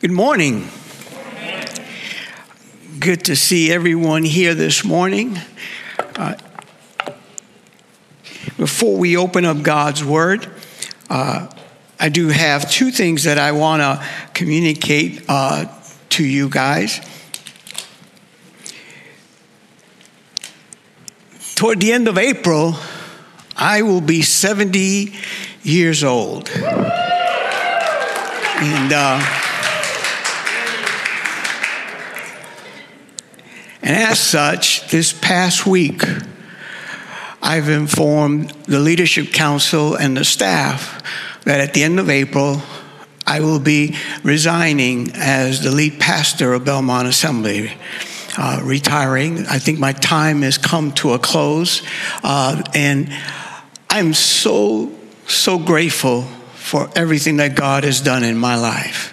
Good morning. Good to see everyone here this morning. Uh, before we open up God's Word, uh, I do have two things that I want to communicate uh, to you guys. Toward the end of April, I will be 70 years old. And, uh, and as such, this past week, I've informed the Leadership Council and the staff that at the end of April, I will be resigning as the lead pastor of Belmont Assembly. Uh, retiring. I think my time has come to a close. Uh, and I'm so, so grateful for everything that God has done in my life.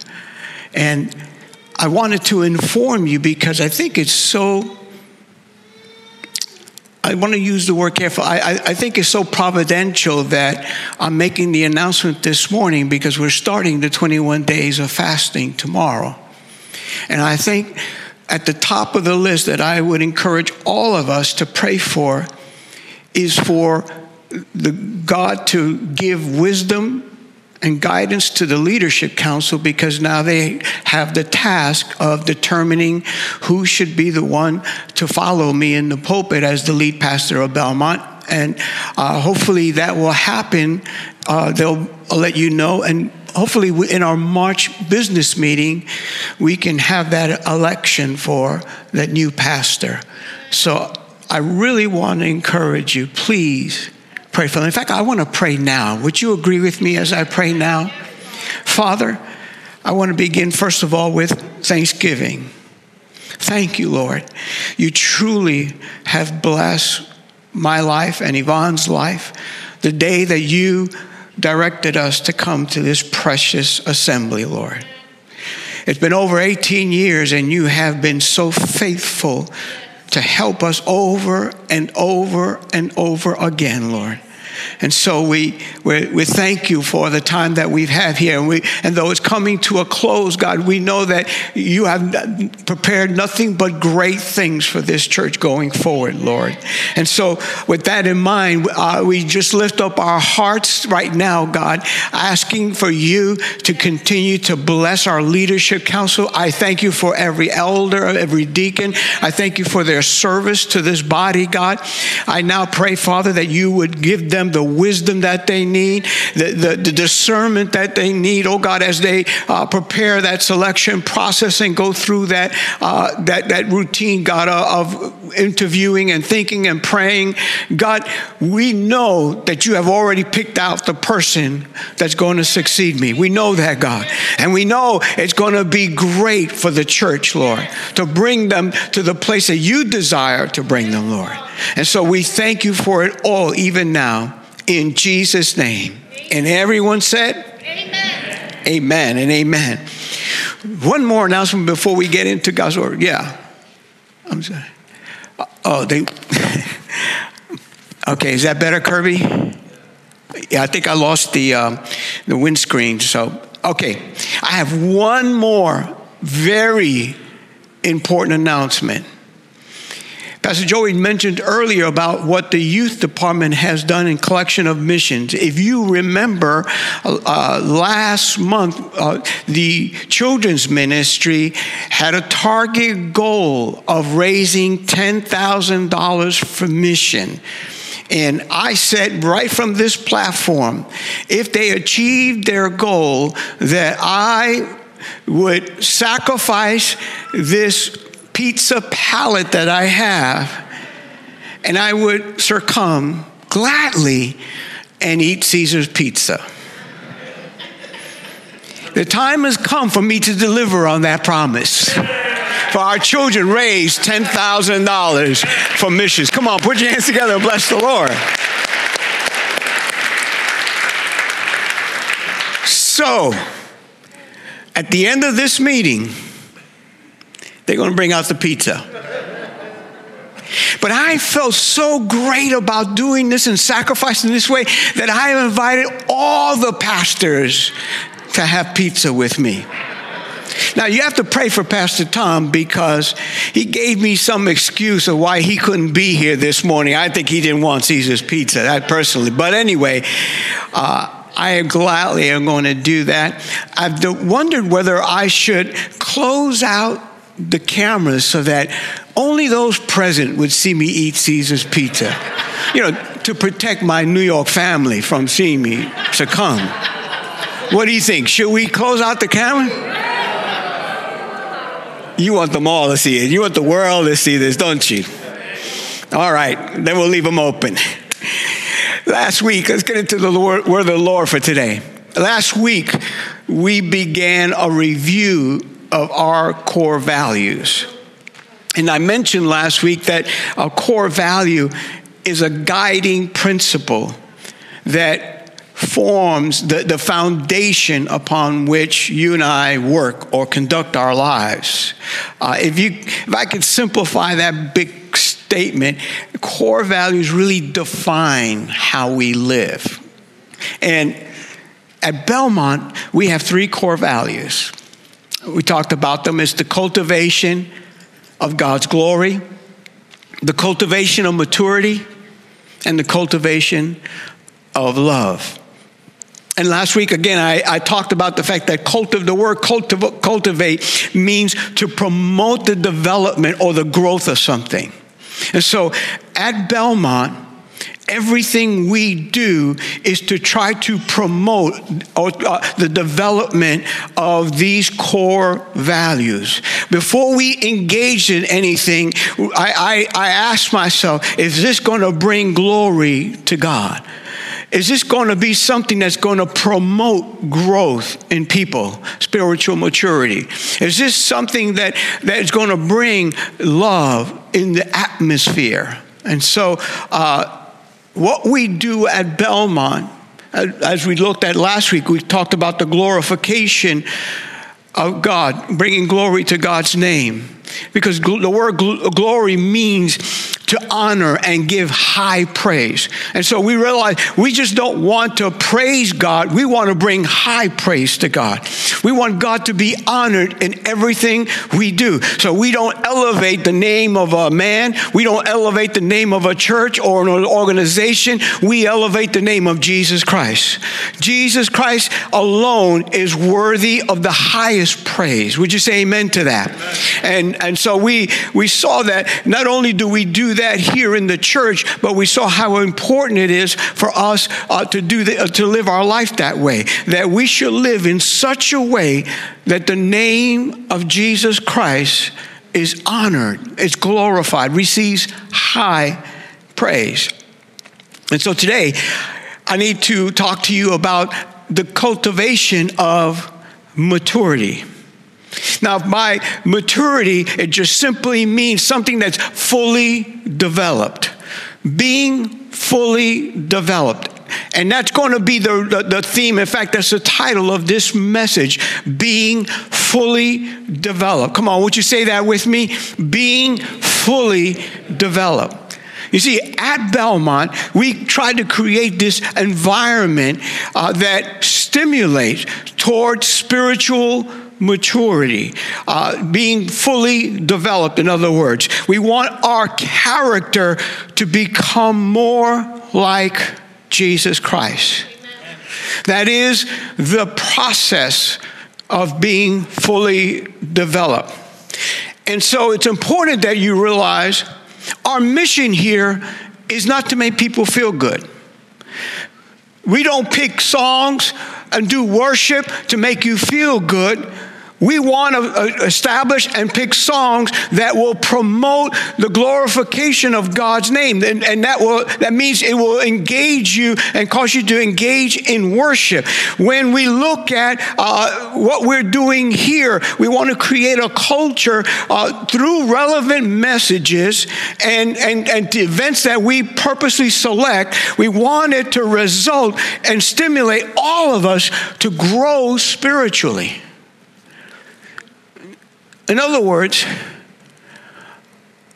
And I wanted to inform you because I think it's so. I want to use the word careful. I, I, I, think it's so providential that I'm making the announcement this morning because we're starting the 21 days of fasting tomorrow. And I think at the top of the list that I would encourage all of us to pray for is for the God to give wisdom and guidance to the leadership council because now they have the task of determining who should be the one to follow me in the pulpit as the lead pastor of Belmont. And uh, hopefully that will happen. Uh, they'll let you know. And hopefully in our March business meeting, we can have that election for that new pastor. So I really want to encourage you, please pray for them. In fact, I want to pray now. Would you agree with me as I pray now? Father, I want to begin, first of all, with thanksgiving. Thank you, Lord. You truly have blessed my life and Yvonne's life the day that you directed us to come to this precious assembly, Lord. It's been over 18 years, and you have been so faithful to help us over and over and over again, Lord. And so we, we, we, thank you for the time that we've had here. And, we, and though it's coming to a close, God, we know that you have prepared nothing but great things for this church going forward, Lord. And so, with that in mind, uh, we just lift up our hearts right now, God, asking for you to continue to bless our leadership council. I thank you for every elder, every deacon. I thank you for their service to this body, God. I now pray, Father, that you would give them the wisdom that they need, the, the, the discernment that they need, oh God, as they uh, prepare that selection process and go through that, uh, that, that routine, God, uh, of interviewing and thinking and praying. God, we know that you have already picked out the person that's going to succeed me. We know that, God. And we know it's going to be great for the church, Lord, to bring them to the place that you desire to bring them, Lord. And so we thank you for it all, even now in Jesus' name. And everyone said, Amen. Amen and amen. One more announcement before we get into God's word. Yeah. I'm sorry. Oh, they. okay, is that better, Kirby? Yeah, I think I lost the um, the windscreen. So, okay, I have one more very important announcement. Pastor Joey mentioned earlier about what the youth department has done in collection of missions. If you remember, uh, last month, uh, the children's ministry had a target goal of raising $10,000 for mission. And I said right from this platform, if they achieved their goal, that I would sacrifice this pizza palate that I have, and I would succumb gladly and eat Caesar's pizza. The time has come for me to deliver on that promise. For our children raise $10,000 for missions. Come on, put your hands together and bless the Lord. So, at the end of this meeting, they're going to bring out the pizza. But I felt so great about doing this and sacrificing this way that I have invited all the pastors to have pizza with me. Now, you have to pray for Pastor Tom because he gave me some excuse of why he couldn't be here this morning. I think he didn't want Caesar's pizza, that personally. But anyway, uh, I gladly am going to do that. I've wondered whether I should close out the cameras so that only those present would see me eat Caesar's pizza. You know, to protect my New York family from seeing me succumb. What do you think? Should we close out the camera? You want them all to see it. You want the world to see this, don't you? All right, then we'll leave them open. Last week, let's get into the Lord, word of the Lord for today. Last week, we began a review of our core values. And I mentioned last week that a core value is a guiding principle that forms the, the foundation upon which you and I work or conduct our lives. Uh, if, you, if I could simplify that big statement, core values really define how we live. And at Belmont, we have three core values. We talked about them as the cultivation of God's glory, the cultivation of maturity, and the cultivation of love. And last week, again, I, I talked about the fact that cultiv- the word cultiv- cultivate means to promote the development or the growth of something. And so at Belmont, everything we do is to try to promote uh, the development of these core values. Before we engage in anything, I, I, I ask myself, is this going to bring glory to God? Is this going to be something that's going to promote growth in people, spiritual maturity? Is this something that, that is going to bring love in the atmosphere? And so, uh, what we do at Belmont, uh, as we looked at last week, we talked about the glorification of God, bringing glory to God's name. Because the word glory means to honor and give high praise. And so we realize we just don't want to praise God, we want to bring high praise to God. We want God to be honored in everything we do. So we don't elevate the name of a man, we don't elevate the name of a church or an organization, we elevate the name of Jesus Christ. Jesus Christ alone is worthy of the highest praise. Would you say amen to that? Amen. And and so we we saw that not only do we do that here in the church, but we saw how important it is for us uh, to do the, uh, to live our life that way. That we should live in such a way that the name of Jesus Christ is honored, is glorified, receives high praise. And so today, I need to talk to you about the cultivation of maturity. Now, by maturity, it just simply means something that's fully developed, being fully developed. And that's going to be the, the, the, theme. In fact, that's the title of this message being fully developed. Come on, would you say that with me? Being fully developed. You see, at Belmont, we tried to create this environment uh, that stimulates towards spiritual maturity, uh, being fully developed, in other words. We want our character to become more like Jesus Christ. That is the process of being fully developed. And so it's important that you realize our mission here is not to make people feel good. We don't pick songs and do worship to make you feel good. We want to uh, establish and pick songs that will promote the glorification of God's name. And, and that, will, that means it will engage you and cause you to engage in worship. When we look at uh, what we're doing here, we want to create a culture uh, through relevant messages and, and, and events that we purposely select. We want it to result and stimulate all of us to grow spiritually. In other words,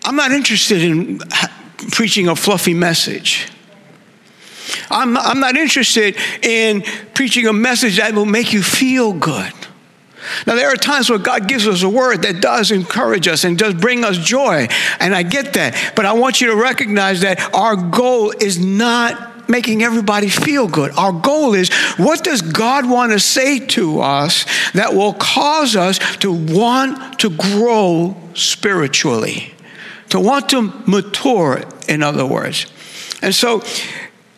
I'm not interested in preaching a fluffy message. I'm, I'm not interested in preaching a message that will make you feel good. Now, there are times where God gives us a word that does encourage us and does bring us joy, and I get that. But I want you to recognize that our goal is not making everybody feel good. Our goal is what does God want to say to us that will cause us to want to grow spiritually, to want to mature, in other words. And so,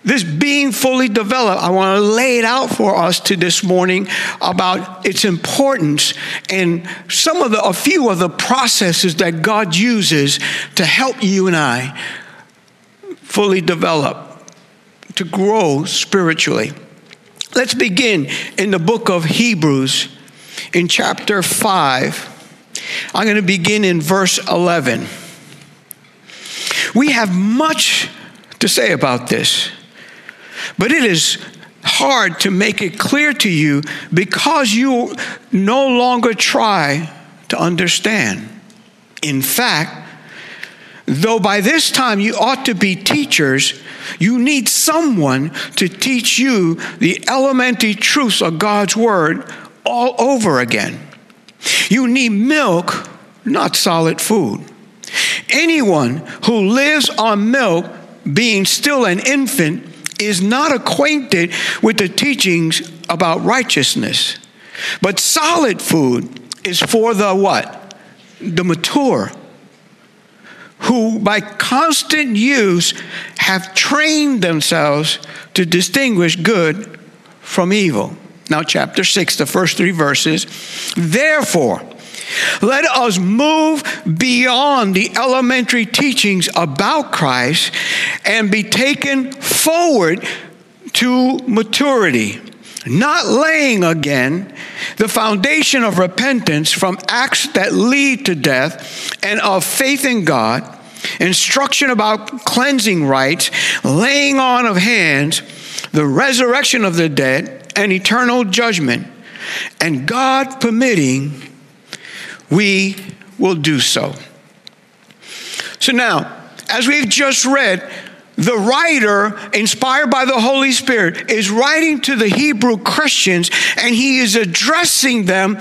this being fully developed, I want to lay it out for us to this morning about its importance and some of the, a few of the processes that God uses to help you and I fully develop, to grow spiritually. Let's begin in the book of Hebrews in chapter 5. I'm going to begin in verse 11. We have much to say about this. But it is hard to make it clear to you because you no longer try to understand. In fact, though by this time you ought to be teachers, you need someone to teach you the elementary truths of God's Word all over again. You need milk, not solid food. Anyone who lives on milk, being still an infant, is not acquainted with the teachings about righteousness. But solid food is for the what? The mature, who by constant use have trained themselves to distinguish good from evil. Now, chapter 6, the first three verses. Therefore, let us move beyond the elementary teachings about Christ and be taken forward to maturity, not laying again the foundation of repentance from acts that lead to death and of faith in God, instruction about cleansing rites, laying on of hands, the resurrection of the dead, and eternal judgment. And God permitting, we will do so. So now, as we've just read, the writer, inspired by the Holy Spirit, is writing to the Hebrew Christians and he is addressing them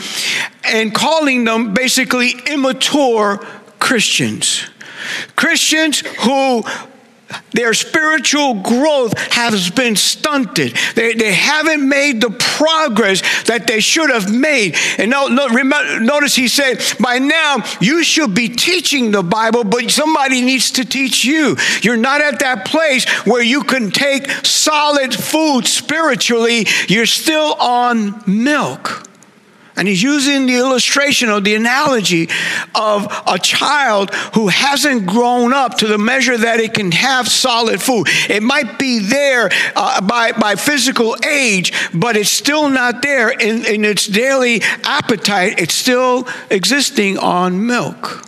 and calling them basically immature Christians. Christians who their spiritual growth has been stunted. They, they haven't made the progress that they should have made. And no, no, remember, notice he said, by now you should be teaching the Bible, but somebody needs to teach you. You're not at that place where you can take solid food spiritually, you're still on milk. And he's using the illustration or the analogy of a child who hasn't grown up to the measure that it can have solid food. It might be there uh, by, by physical age, but it's still not there in, in its daily appetite. It's still existing on milk.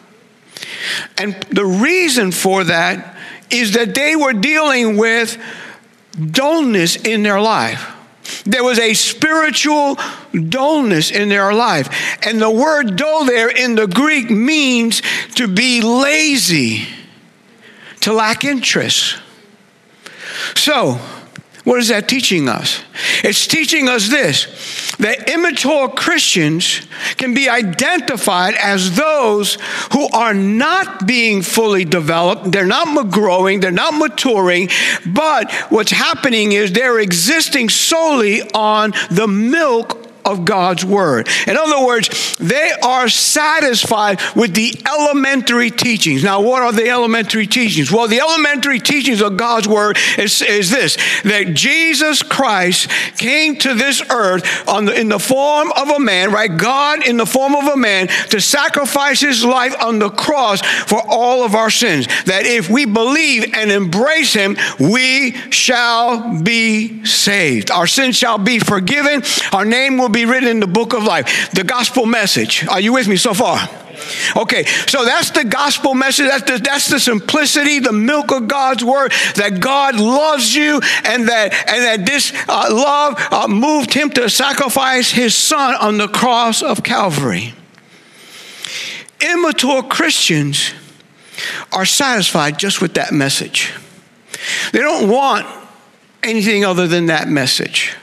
And the reason for that is that they were dealing with dullness in their life. There was a spiritual dullness in their life. And the word dull there in the Greek means to be lazy, to lack interest. So, what is that teaching us? It's teaching us this that immature Christians can be identified as those who are not being fully developed, they're not growing, they're not maturing, but what's happening is they're existing solely on the milk of God's word. In other words, they are satisfied with the elementary teachings. Now, what are the elementary teachings? Well, the elementary teachings of God's word is, is this that Jesus Christ came to this earth the, in the form of a man, right? God in the form of a man to sacrifice his life on the cross for all of our sins. That if we believe and embrace him, we shall be saved. Our sins shall be forgiven. Our name will be be written in the book of life. The gospel message. Are you with me so far? Okay, so that's the gospel message. That's the, that's the simplicity, the milk of God's word that God loves you, and that and that this uh, love uh, moved Him to sacrifice His Son on the cross of Calvary. Immature Christians are satisfied just with that message. They don't want anything other than that message.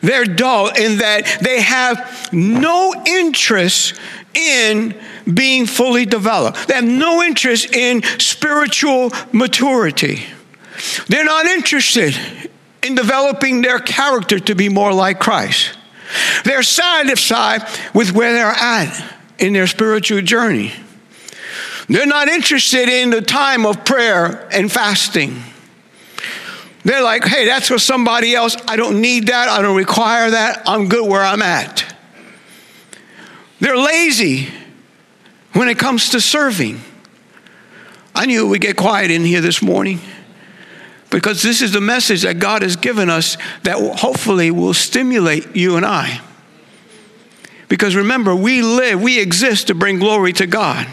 They're dull in that they have no interest in being fully developed. They have no interest in spiritual maturity. They're not interested in developing their character to be more like Christ. They're satisfied with where they're at in their spiritual journey. They're not interested in the time of prayer and fasting. They're like, hey, that's for somebody else. I don't need that. I don't require that. I'm good where I'm at. They're lazy when it comes to serving. I knew we'd get quiet in here this morning because this is the message that God has given us that hopefully will stimulate you and I. Because remember, we live, we exist to bring glory to God.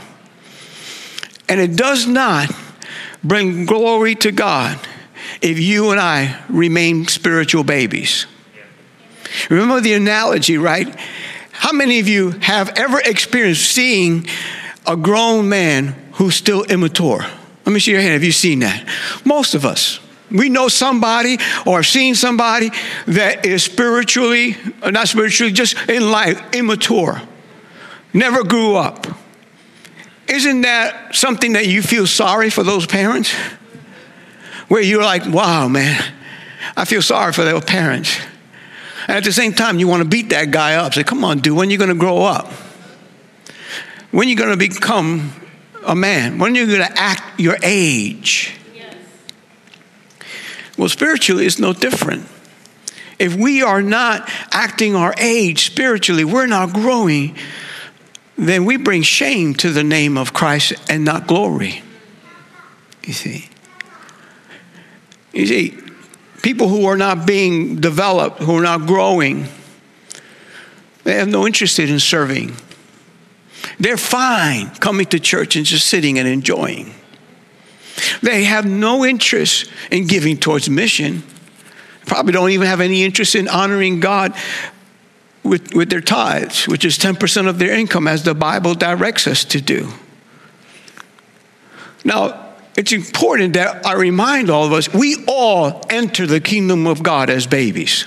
And it does not bring glory to God if you and I remain spiritual babies. Remember the analogy, right? How many of you have ever experienced seeing a grown man who's still immature? Let me see your hand. Have you seen that? Most of us. We know somebody or have seen somebody that is spiritually, or not spiritually, just in life, immature, never grew up. Isn't that something that you feel sorry for those parents? Where you're like, wow, man, I feel sorry for those parents. And at the same time, you want to beat that guy up. Say, come on, dude, when are you going to grow up? When are you going to become a man? When are you going to act your age? Yes. Well, spiritually, it's no different. If we are not acting our age spiritually, we're not growing, then we bring shame to the name of Christ and not glory. You see? You see, people who are not being developed, who are not growing, they have no interest in serving. They're fine coming to church and just sitting and enjoying. They have no interest in giving towards mission. Probably don't even have any interest in honoring God with, with their tithes, which is 10% of their income, as the Bible directs us to do. Now, it's important that I remind all of us we all enter the kingdom of God as babies.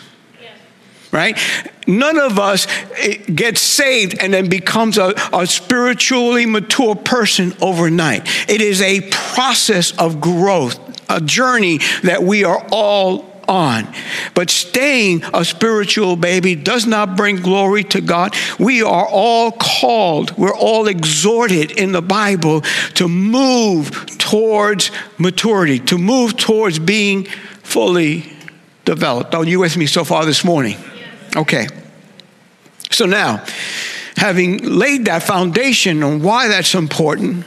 Right? None of us eh, gets saved and then becomes a, a spiritually mature person overnight. It is a process of growth, a journey that we are all on. But staying a spiritual baby does not bring glory to God. We are all called, we're all exhorted in the Bible to move towards maturity, to move towards being fully developed. Are you with me so far this morning? Okay. So now, having laid that foundation on why that's important,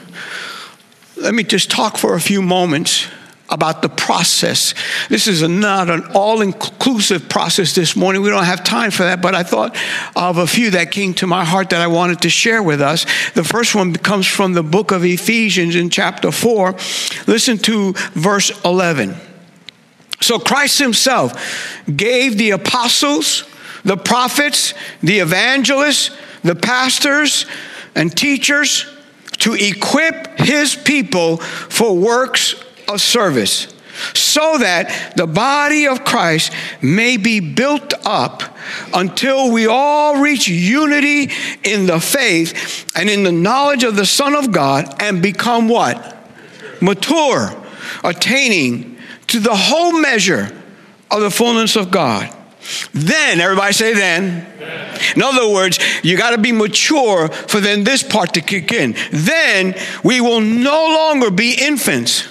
let me just talk for a few moments about the process. This is not an all inclusive process this morning. We don't have time for that, but I thought of a few that came to my heart that I wanted to share with us. The first one comes from the book of Ephesians in chapter 4. Listen to verse 11. So Christ Himself gave the apostles, the prophets, the evangelists, the pastors, and teachers to equip His people for works of service, so that the body of Christ may be built up until we all reach unity in the faith and in the knowledge of the Son of God and become what? Mature, attaining to the whole measure of the fullness of God. Then, everybody say then. In other words, you got to be mature for then this part to kick in. Then we will no longer be infants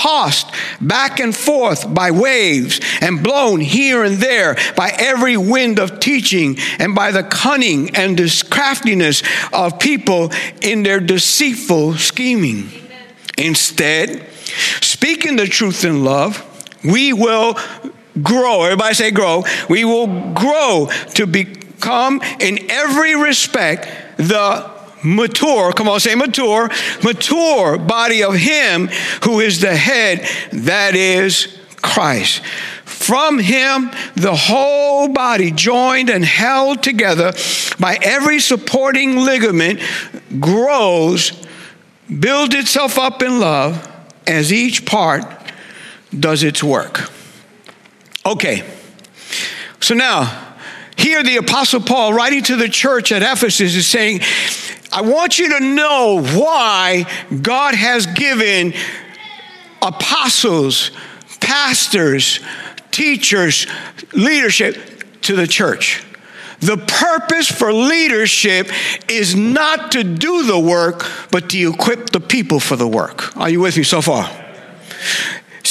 tossed back and forth by waves and blown here and there by every wind of teaching and by the cunning and craftiness of people in their deceitful scheming. Amen. Instead, speaking the truth in love, we will grow. Everybody say grow. We will grow to become in every respect the mature, come on, say mature, mature body of Him who is the head, that is Christ. From him, the whole body, joined and held together by every supporting ligament, grows, builds itself up in love as each part does its work. Okay. So now, here the Apostle Paul, writing to the church at Ephesus, is saying, I want you to know why God has given apostles, pastors, teachers, leadership to the church. The purpose for leadership is not to do the work, but to equip the people for the work. Are you with me so far?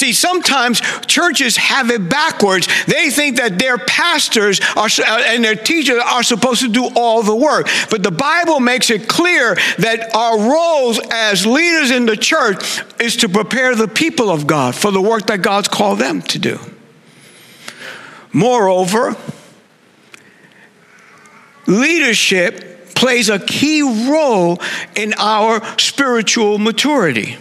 See, sometimes churches have it backwards. They think that their pastors are, uh, and their teachers are supposed to do all the work. But the Bible makes it clear that our roles as leaders in the church is to prepare the people of God for the work that God's called them to do. Moreover, leadership plays a key role in our spiritual maturity.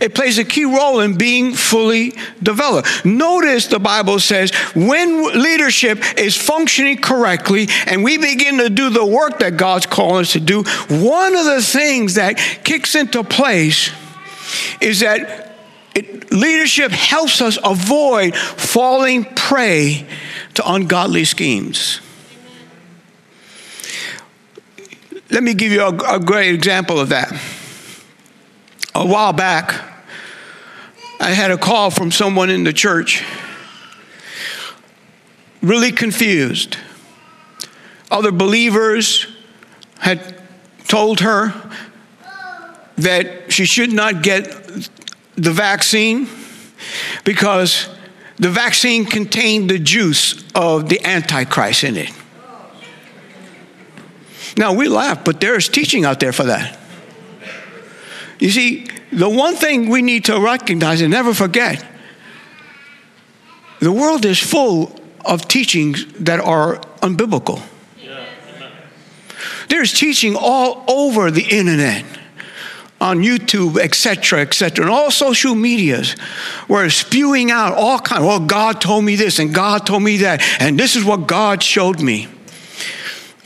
It plays a key role in being fully developed. Notice the Bible says when leadership is functioning correctly and we begin to do the work that God's calling us to do, one of the things that kicks into place is that it, leadership helps us avoid falling prey to ungodly schemes. Let me give you a, a great example of that a while back, I had a call from someone in the church, really confused. Other believers had told her that she should not get the vaccine because the vaccine contained the juice of the Antichrist in it. Now we laugh, but there's teaching out there for that. You see, the one thing we need to recognize and never forget the world is full of teachings that are unbiblical. There's teaching all over the internet, on YouTube, etc., etc., and all social medias, where it's spewing out all kind. Well, God told me this, and God told me that, and this is what God showed me.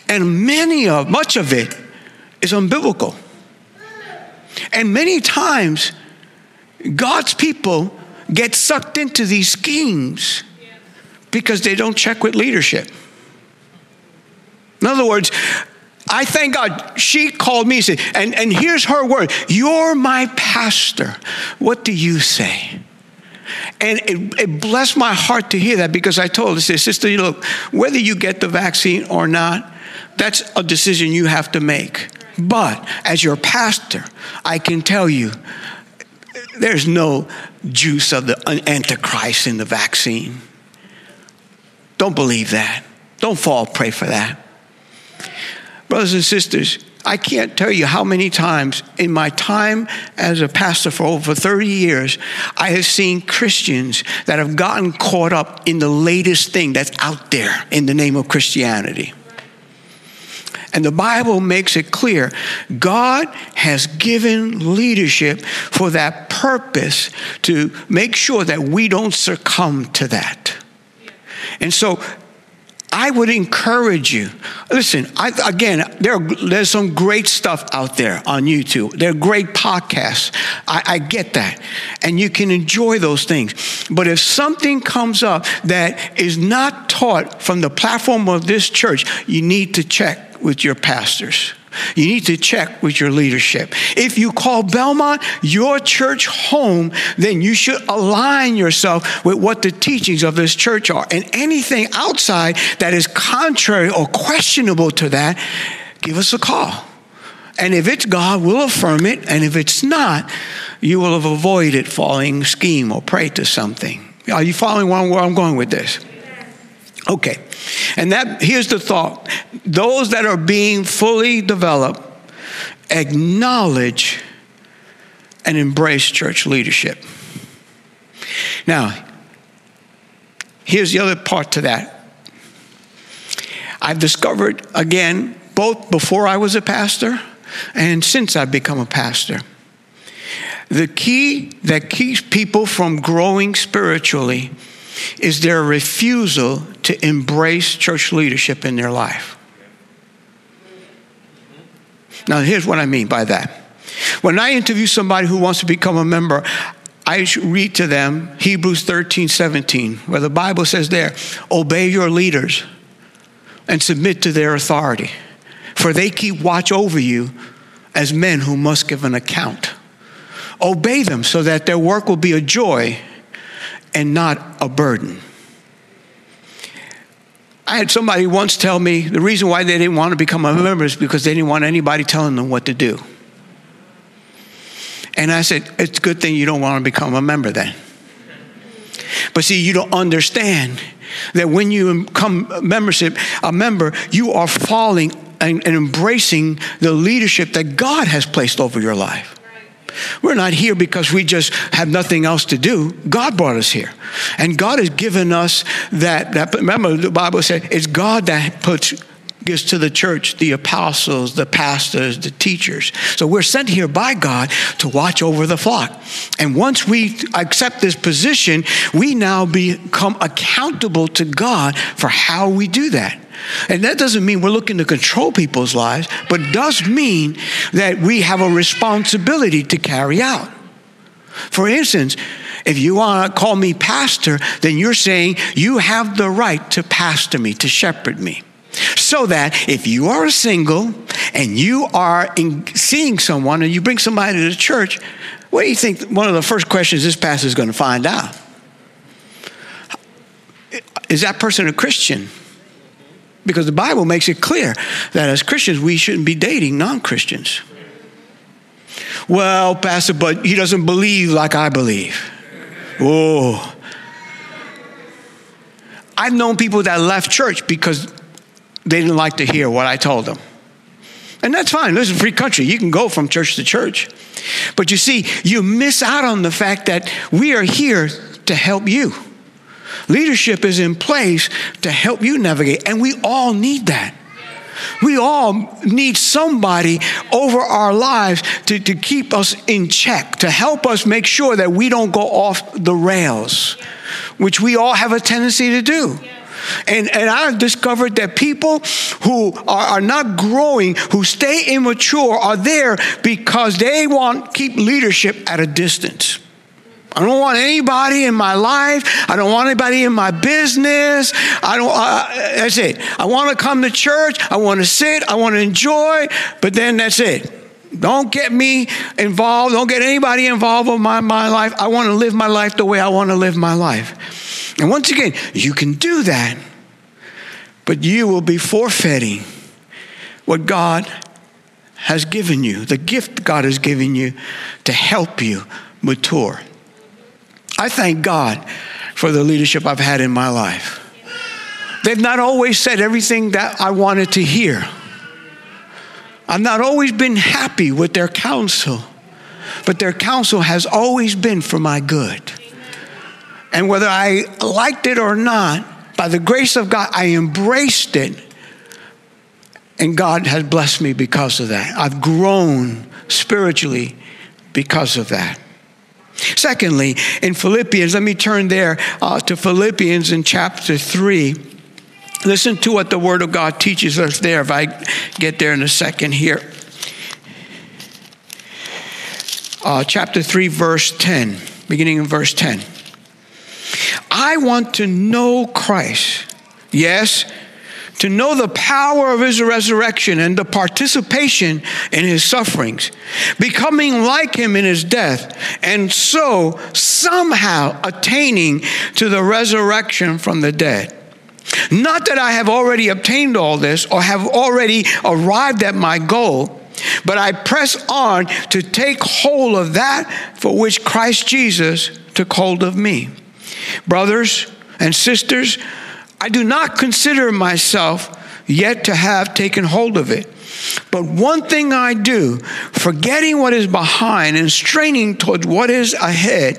And many of, much of it, is unbiblical. And many times, God's people get sucked into these schemes because they don't check with leadership. In other words, I thank God she called me and and, and here's her word You're my pastor. What do you say? And it, it, blessed my heart to hear that because I told her, Sister, you look, whether you get the vaccine or not, that's a decision you have to make. But as your pastor, I can tell you there's no juice of the Antichrist in the vaccine. Don't believe that. Don't fall prey for that. Brothers and sisters, I can't tell you how many times in my time as a pastor for over 30 years, I have seen Christians that have gotten caught up in the latest thing that's out there in the name of Christianity. And the Bible makes it clear God has given leadership for that purpose to make sure that we don't succumb to that. And so I would encourage you. Listen, I, again, there, there's some great stuff out there on YouTube. There are great podcasts. I, I get that. And you can enjoy those things. But if something comes up that is not taught from the platform of this church, you need to check with your pastors. You need to check with your leadership. If you call Belmont your church home, then you should align yourself with what the teachings of this church are. And anything outside that is contrary or questionable to that, give us a call. And if it's God, we'll affirm it. And if it's not, you will have avoided falling scheme or prey to something. Are you following where I'm going with this? Okay. And that here's the thought. Those that are being fully developed acknowledge and embrace church leadership. Now, here's the other part to that. I've discovered again, both before I was a pastor and since I've become a pastor, the key that keeps people from growing spiritually is their refusal to embrace church leadership in their life. Now, here's what I mean by that. When I interview somebody who wants to become a member, I read to them Hebrews 13, 17, where the Bible says there, obey your leaders and submit to their authority, for they keep watch over you as men who must give an account. Obey them so that their work will be a joy and not a burden. I had somebody once tell me the reason why they didn't want to become a member is because they didn't want anybody telling them what to do. And I said, It's a good thing you don't want to become a member then. But see, you don't understand that when you become membership, a member, you are falling and, and embracing the leadership that God has placed over your life. We're not here because we just have nothing else to do. God brought us here. And God has given us that, that remember the Bible said it's God that puts gives to the church the apostles, the pastors, the teachers. So we're sent here by God to watch over the flock. And once we accept this position, we now become accountable to God for how we do that. And that doesn't mean we're looking to control people's lives, but does mean that we have a responsibility to carry out. For instance, if you want to call me pastor, then you're saying you have the right to pastor me, to shepherd me. So that if you are single and you are seeing someone and you bring somebody to the church, what do you think one of the first questions this pastor is going to find out? Is that person a Christian? Because the Bible makes it clear that as Christians, we shouldn't be dating non Christians. Well, Pastor, but he doesn't believe like I believe. Oh. I've known people that left church because they didn't like to hear what I told them. And that's fine. This is a free country. You can go from church to church. But you see, you miss out on the fact that we are here to help you. Leadership is in place to help you navigate, and we all need that. We all need somebody over our lives to, to keep us in check, to help us make sure that we don't go off the rails, which we all have a tendency to do. And, and I've discovered that people who are, are not growing, who stay immature, are there because they want keep leadership at a distance. I don't want anybody in my life. I don't want anybody in my business. I don't, uh, that's it. I want to come to church. I want to sit. I want to enjoy, but then that's it. Don't get me involved. Don't get anybody involved with my, my life. I want to live my life the way I want to live my life. And once again, you can do that, but you will be forfeiting what God has given you, the gift God has given you to help you mature. I thank God for the leadership I've had in my life. They've not always said everything that I wanted to hear. I've not always been happy with their counsel, but their counsel has always been for my good. And whether I liked it or not, by the grace of God, I embraced it. And God has blessed me because of that. I've grown spiritually because of that. Secondly, in Philippians, let me turn there uh, to Philippians in chapter 3. Listen to what the Word of God teaches us there, if I get there in a second here. Uh, chapter 3, verse 10, beginning in verse 10. I want to know Christ. Yes, to know the power of his resurrection and the participation in his sufferings, becoming like him in his death, and so somehow attaining to the resurrection from the dead. Not that I have already obtained all this or have already arrived at my goal, but I press on to take hold of that for which Christ Jesus took hold of me. Brothers and sisters, I do not consider myself yet to have taken hold of it. But one thing I do, forgetting what is behind and straining towards what is ahead,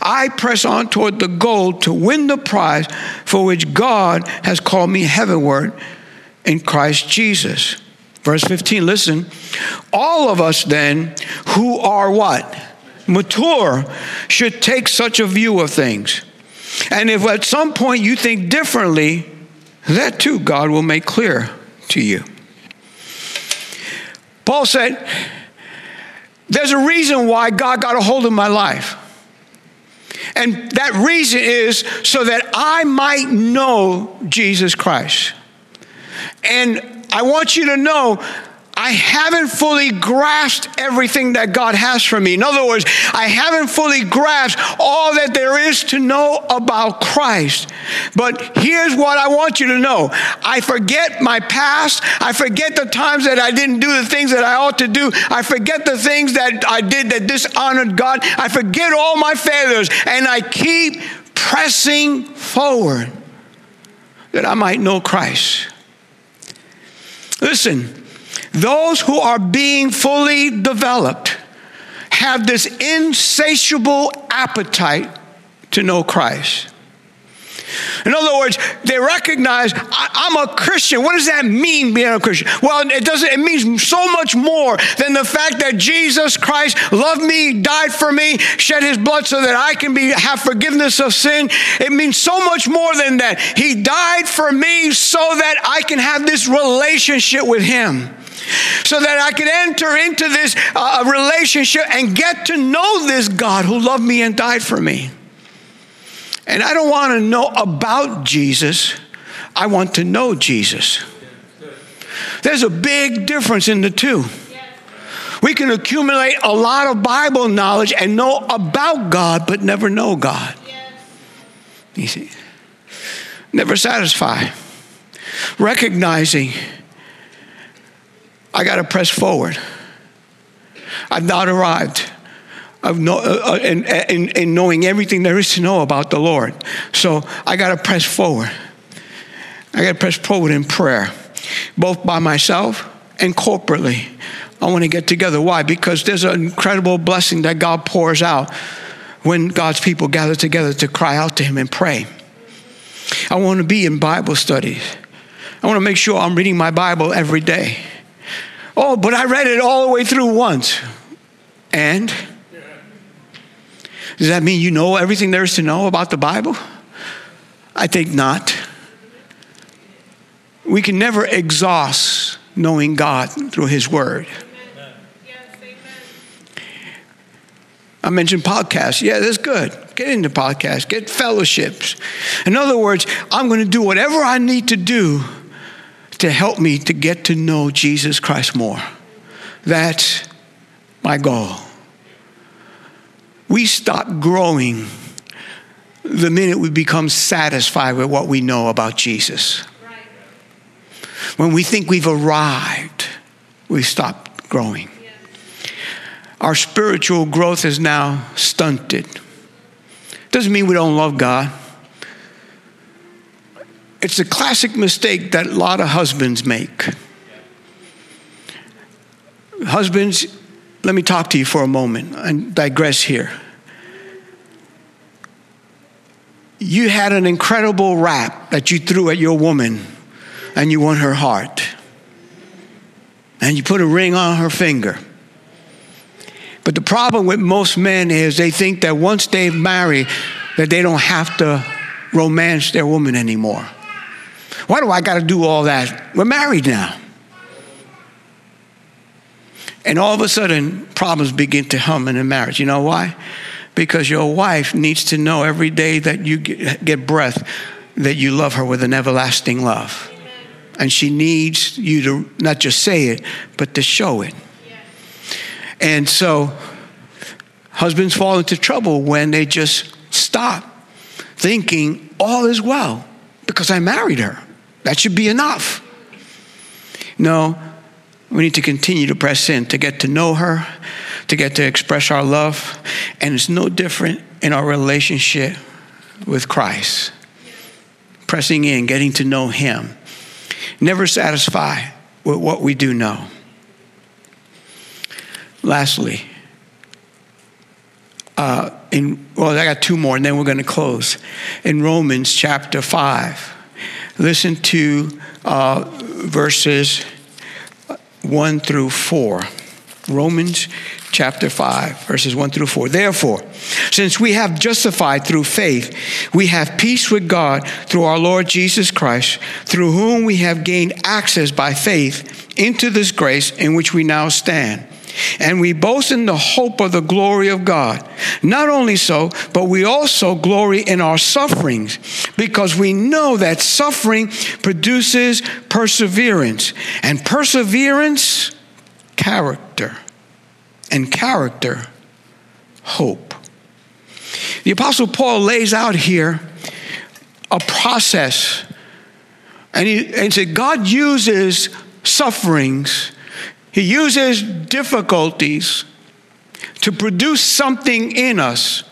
I press on toward the goal to win the prize for which God has called me heavenward in Christ Jesus. Verse 15, listen. All of us then who are what? Mature should take such a view of things. And if at some point you think differently, that too God will make clear to you. Paul said, There's a reason why God got a hold of my life. And that reason is so that I might know Jesus Christ. And I want you to know I haven't fully grasped everything that God has for me. In other words, I haven't fully grasped all that there is to know about Christ. But here's what I want you to know I forget my past. I forget the times that I didn't do the things that I ought to do. I forget the things that I did that dishonored God. I forget all my failures and I keep pressing forward that I might know Christ. Listen. Those who are being fully developed have this insatiable appetite to know Christ. In other words, they recognize I, am a Christian. What does that mean, being a Christian? Well, it doesn't. It means so much more than the fact that Jesus Christ loved me, died for me, shed His blood so that I can be have forgiveness of sin. It means so much more than that. He died for me so that I can have this relationship with Him so that I could enter into this uh, relationship and get to know this God who loved me and died for me. And I don't want to know about Jesus, I want to know Jesus. There's a big difference in the two. We can accumulate a lot of Bible knowledge and know about God, but never know God. You see, never satisfy. Recognizing I got to press forward. I've not arrived of know, uh, uh, in, in, in knowing everything there is to know about the Lord. So I got to press forward. I got to press forward in prayer, both by myself and corporately. I want to get together. Why? Because there's an incredible blessing that God pours out when God's people gather together to cry out to Him and pray. I want to be in Bible studies. I want to make sure I'm reading my Bible every day. Oh, but I read it all the way through once. And does that mean you know everything there is to know about the Bible? I think not. We can never exhaust knowing God through His Word. I mentioned podcasts. Yeah, that's good. Get into podcasts, get fellowships. In other words, I'm going to do whatever I need to do to help me to get to know Jesus Christ more. That's my goal. We stop growing the minute we become satisfied with what we know about Jesus. When we think we've arrived, we stop growing. Our spiritual growth is now stunted. Doesn't mean we don't love God. It's a classic mistake that a lot of husbands make. Husbands, let me talk to you for a moment and digress here. You had an incredible rap that you threw at your woman and you won her heart. And you put a ring on her finger. But the problem with most men is they think that once they've married, that they don't have to romance their woman anymore. Why do I got to do all that? We're married now. And all of a sudden, problems begin to hum in a marriage. You know why? Because your wife needs to know every day that you get breath that you love her with an everlasting love. And she needs you to not just say it, but to show it. And so, husbands fall into trouble when they just stop thinking all is well because I married her. That should be enough. No, we need to continue to press in to get to know her, to get to express our love. And it's no different in our relationship with Christ. Pressing in, getting to know Him. Never satisfy with what we do know. Lastly, uh, in well, I got two more, and then we're going to close. In Romans chapter 5, Listen to uh, verses 1 through 4. Romans chapter 5, verses 1 through 4. Therefore, since we have justified through faith, we have peace with God through our Lord Jesus Christ, through whom we have gained access by faith into this grace in which we now stand and we boast in the hope of the glory of God. Not only so, but we also glory in our sufferings because we know that suffering produces perseverance, and perseverance, character, and character, hope. The Apostle Paul lays out here a process, and he, and said, God uses sufferings he uses difficulties to produce something in us.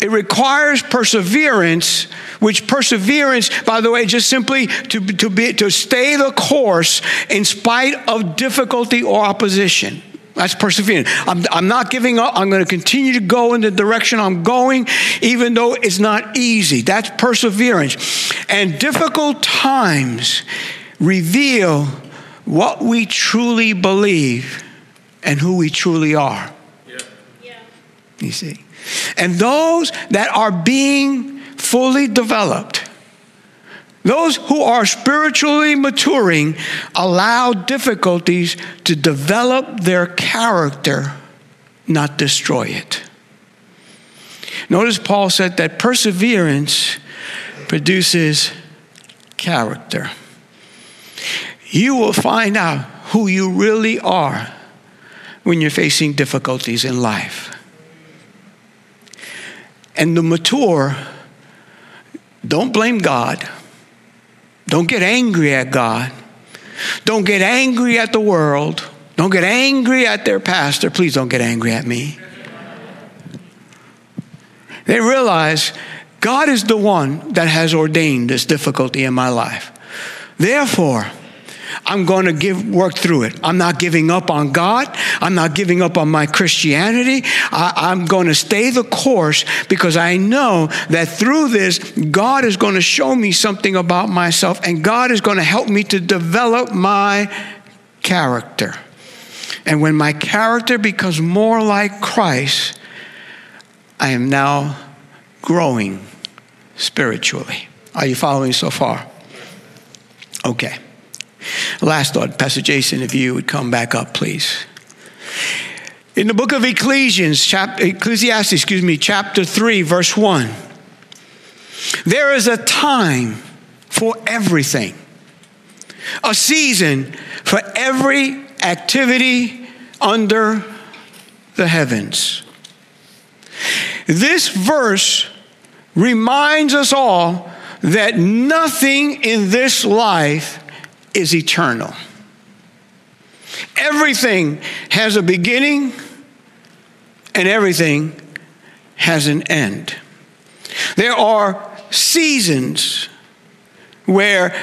It requires perseverance, which perseverance, by the way, just simply to, to, be, to stay the course in spite of difficulty or opposition. That's perseverance. I'm, I'm not giving up. I'm going to continue to go in the direction I'm going, even though it's not easy. That's perseverance. And difficult times reveal what we truly believe and who we truly are. Yeah. Yeah. You see? And those that are being fully developed, those who are spiritually maturing, allow difficulties to develop their character, not destroy it. Notice Paul said that perseverance produces character you will find out who you really are when you're facing difficulties in life. And the mature, don't blame God. Don't get angry at God. Don't get angry at the world. Don't get angry at their pastor. Please don't get angry at me. They realize God is the one that has ordained this difficulty in my life. Therefore, I'm going to give work through it. I'm not giving up on God. I'm not giving up on my Christianity. I, am going to stay the course because I know that through this, God is going to show me something about myself and God is going to help me to develop my character. And when my character becomes more like Christ, I am now growing spiritually. Are you following so far? Okay. Last thought, Pastor Jason, if you would come back up, please. In the book of Ecclesiastes, chap- Ecclesiastes, excuse me, chapter 3, verse 1, there is a time for everything, a season for every activity under the heavens. This verse reminds us all that nothing in this life is eternal. Everything has a beginning and everything has an end. There are seasons where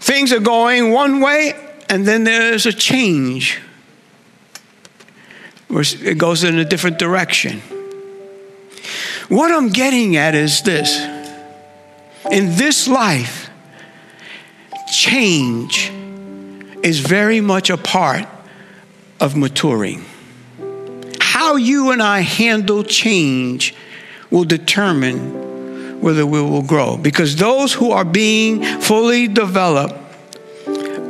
things are going one way and then there's a change it goes in a different direction. What I'm getting at is this in this life, change is very much a part of maturing. How you and I handle change will determine whether we will grow. Because those who are being fully developed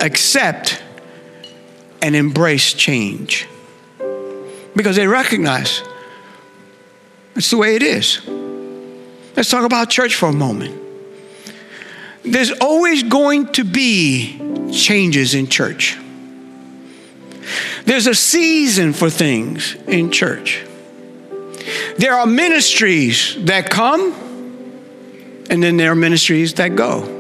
accept and embrace change. Because they recognize it's the way it is. Let's talk about church for a moment there's always going to be changes in church. There's a season for things in church. There are ministries that come, and then there are ministries that go.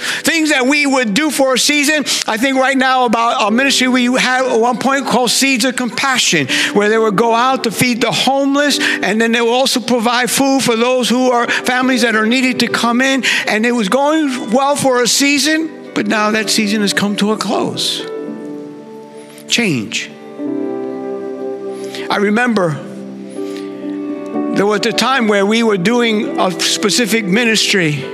Things that we would do for a season. I think right now about a ministry we had at one point called Seeds of Compassion, where they would go out to feed the homeless, and then they would also provide food for those who are families that are needed to come in. And it was going well for a season, but now that season has come to a close. Change. I remember there was a time where we were doing a specific ministry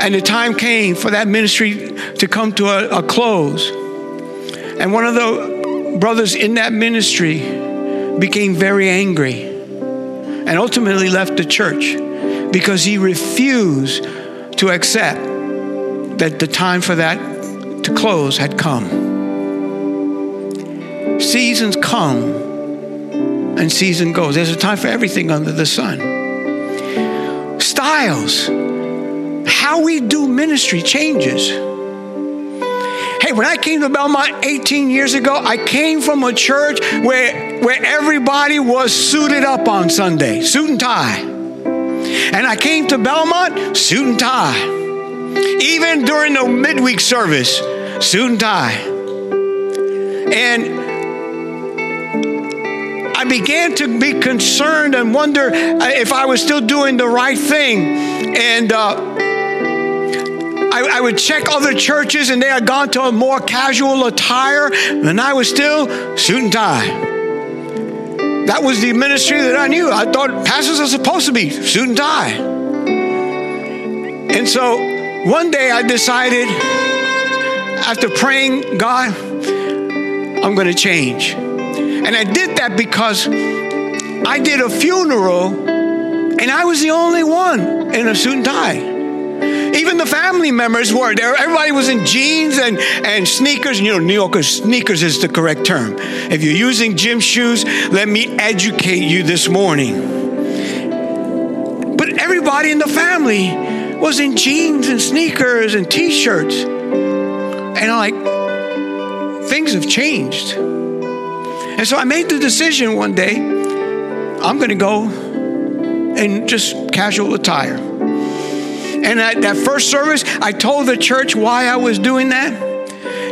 and the time came for that ministry to come to a, a close. And one of the brothers in that ministry became very angry and ultimately left the church because he refused to accept that the time for that to close had come. seasons come and season goes. There's a time for everything under the sun. Styles, how we do ministry changes. Hey, when I came to Belmont 18 years ago, I came from a church where, where everybody was suited up on Sunday, suit and tie. And I came to Belmont, suit and tie. Even during the midweek service, suit and tie. And I began to be concerned and wonder uh, if I was still doing the right thing. And uh, I, I, would check other churches and they had gone to a more casual attire, and I was still suit and tie. That was the ministry that I knew. I thought pastors are supposed to be suit and tie. And so one day I decided, after praying, God, I'm going to change. And I did that because I did a funeral and I was the only one in a suit and tie. Even the family members were there. Everybody was in jeans and, and sneakers. You know, New Yorkers, sneakers is the correct term. If you're using gym shoes, let me educate you this morning. But everybody in the family was in jeans and sneakers and t shirts. And I'm like, things have changed. And so I made the decision one day I'm going to go in just casual attire. And at that first service, I told the church why I was doing that.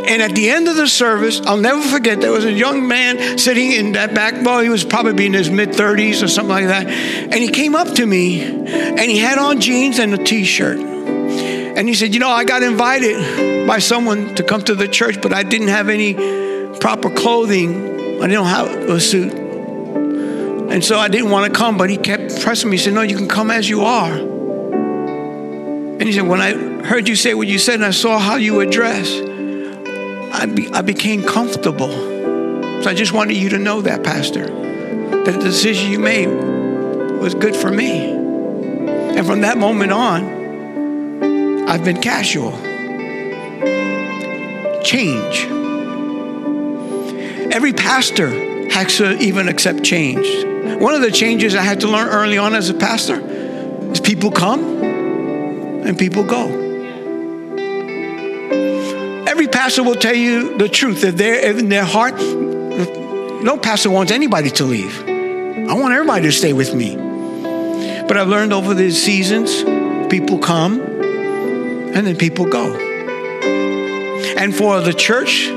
And at the end of the service, I'll never forget, there was a young man sitting in that back, row. he was probably in his mid 30s or something like that. And he came up to me and he had on jeans and a t shirt. And he said, You know, I got invited by someone to come to the church, but I didn't have any proper clothing. I didn't have a suit. And so I didn't want to come, but he kept pressing me. He said, No, you can come as you are. And he said, When I heard you say what you said and I saw how you were dressed, I, be, I became comfortable. So I just wanted you to know that, Pastor, that the decision you made was good for me. And from that moment on, I've been casual. Change. Every pastor has to even accept change. One of the changes I had to learn early on as a pastor is people come and people go. Every pastor will tell you the truth. If they're in their heart, no pastor wants anybody to leave. I want everybody to stay with me. But I've learned over the seasons, people come and then people go. And for the church,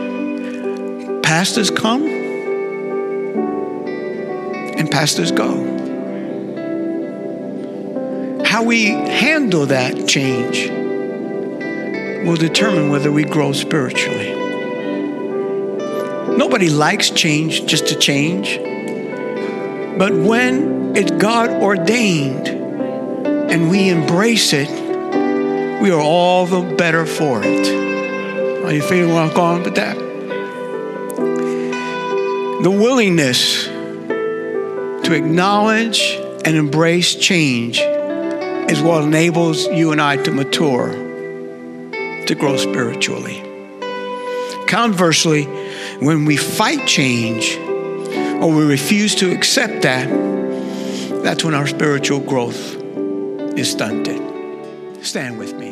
pastors come and pastors go how we handle that change will determine whether we grow spiritually. Nobody likes change just to change. But when it's God ordained and we embrace it, we are all the better for it. Are you feeling where going with that? The willingness to acknowledge and embrace change is what enables you and I to mature, to grow spiritually. Conversely, when we fight change or we refuse to accept that, that's when our spiritual growth is stunted. Stand with me.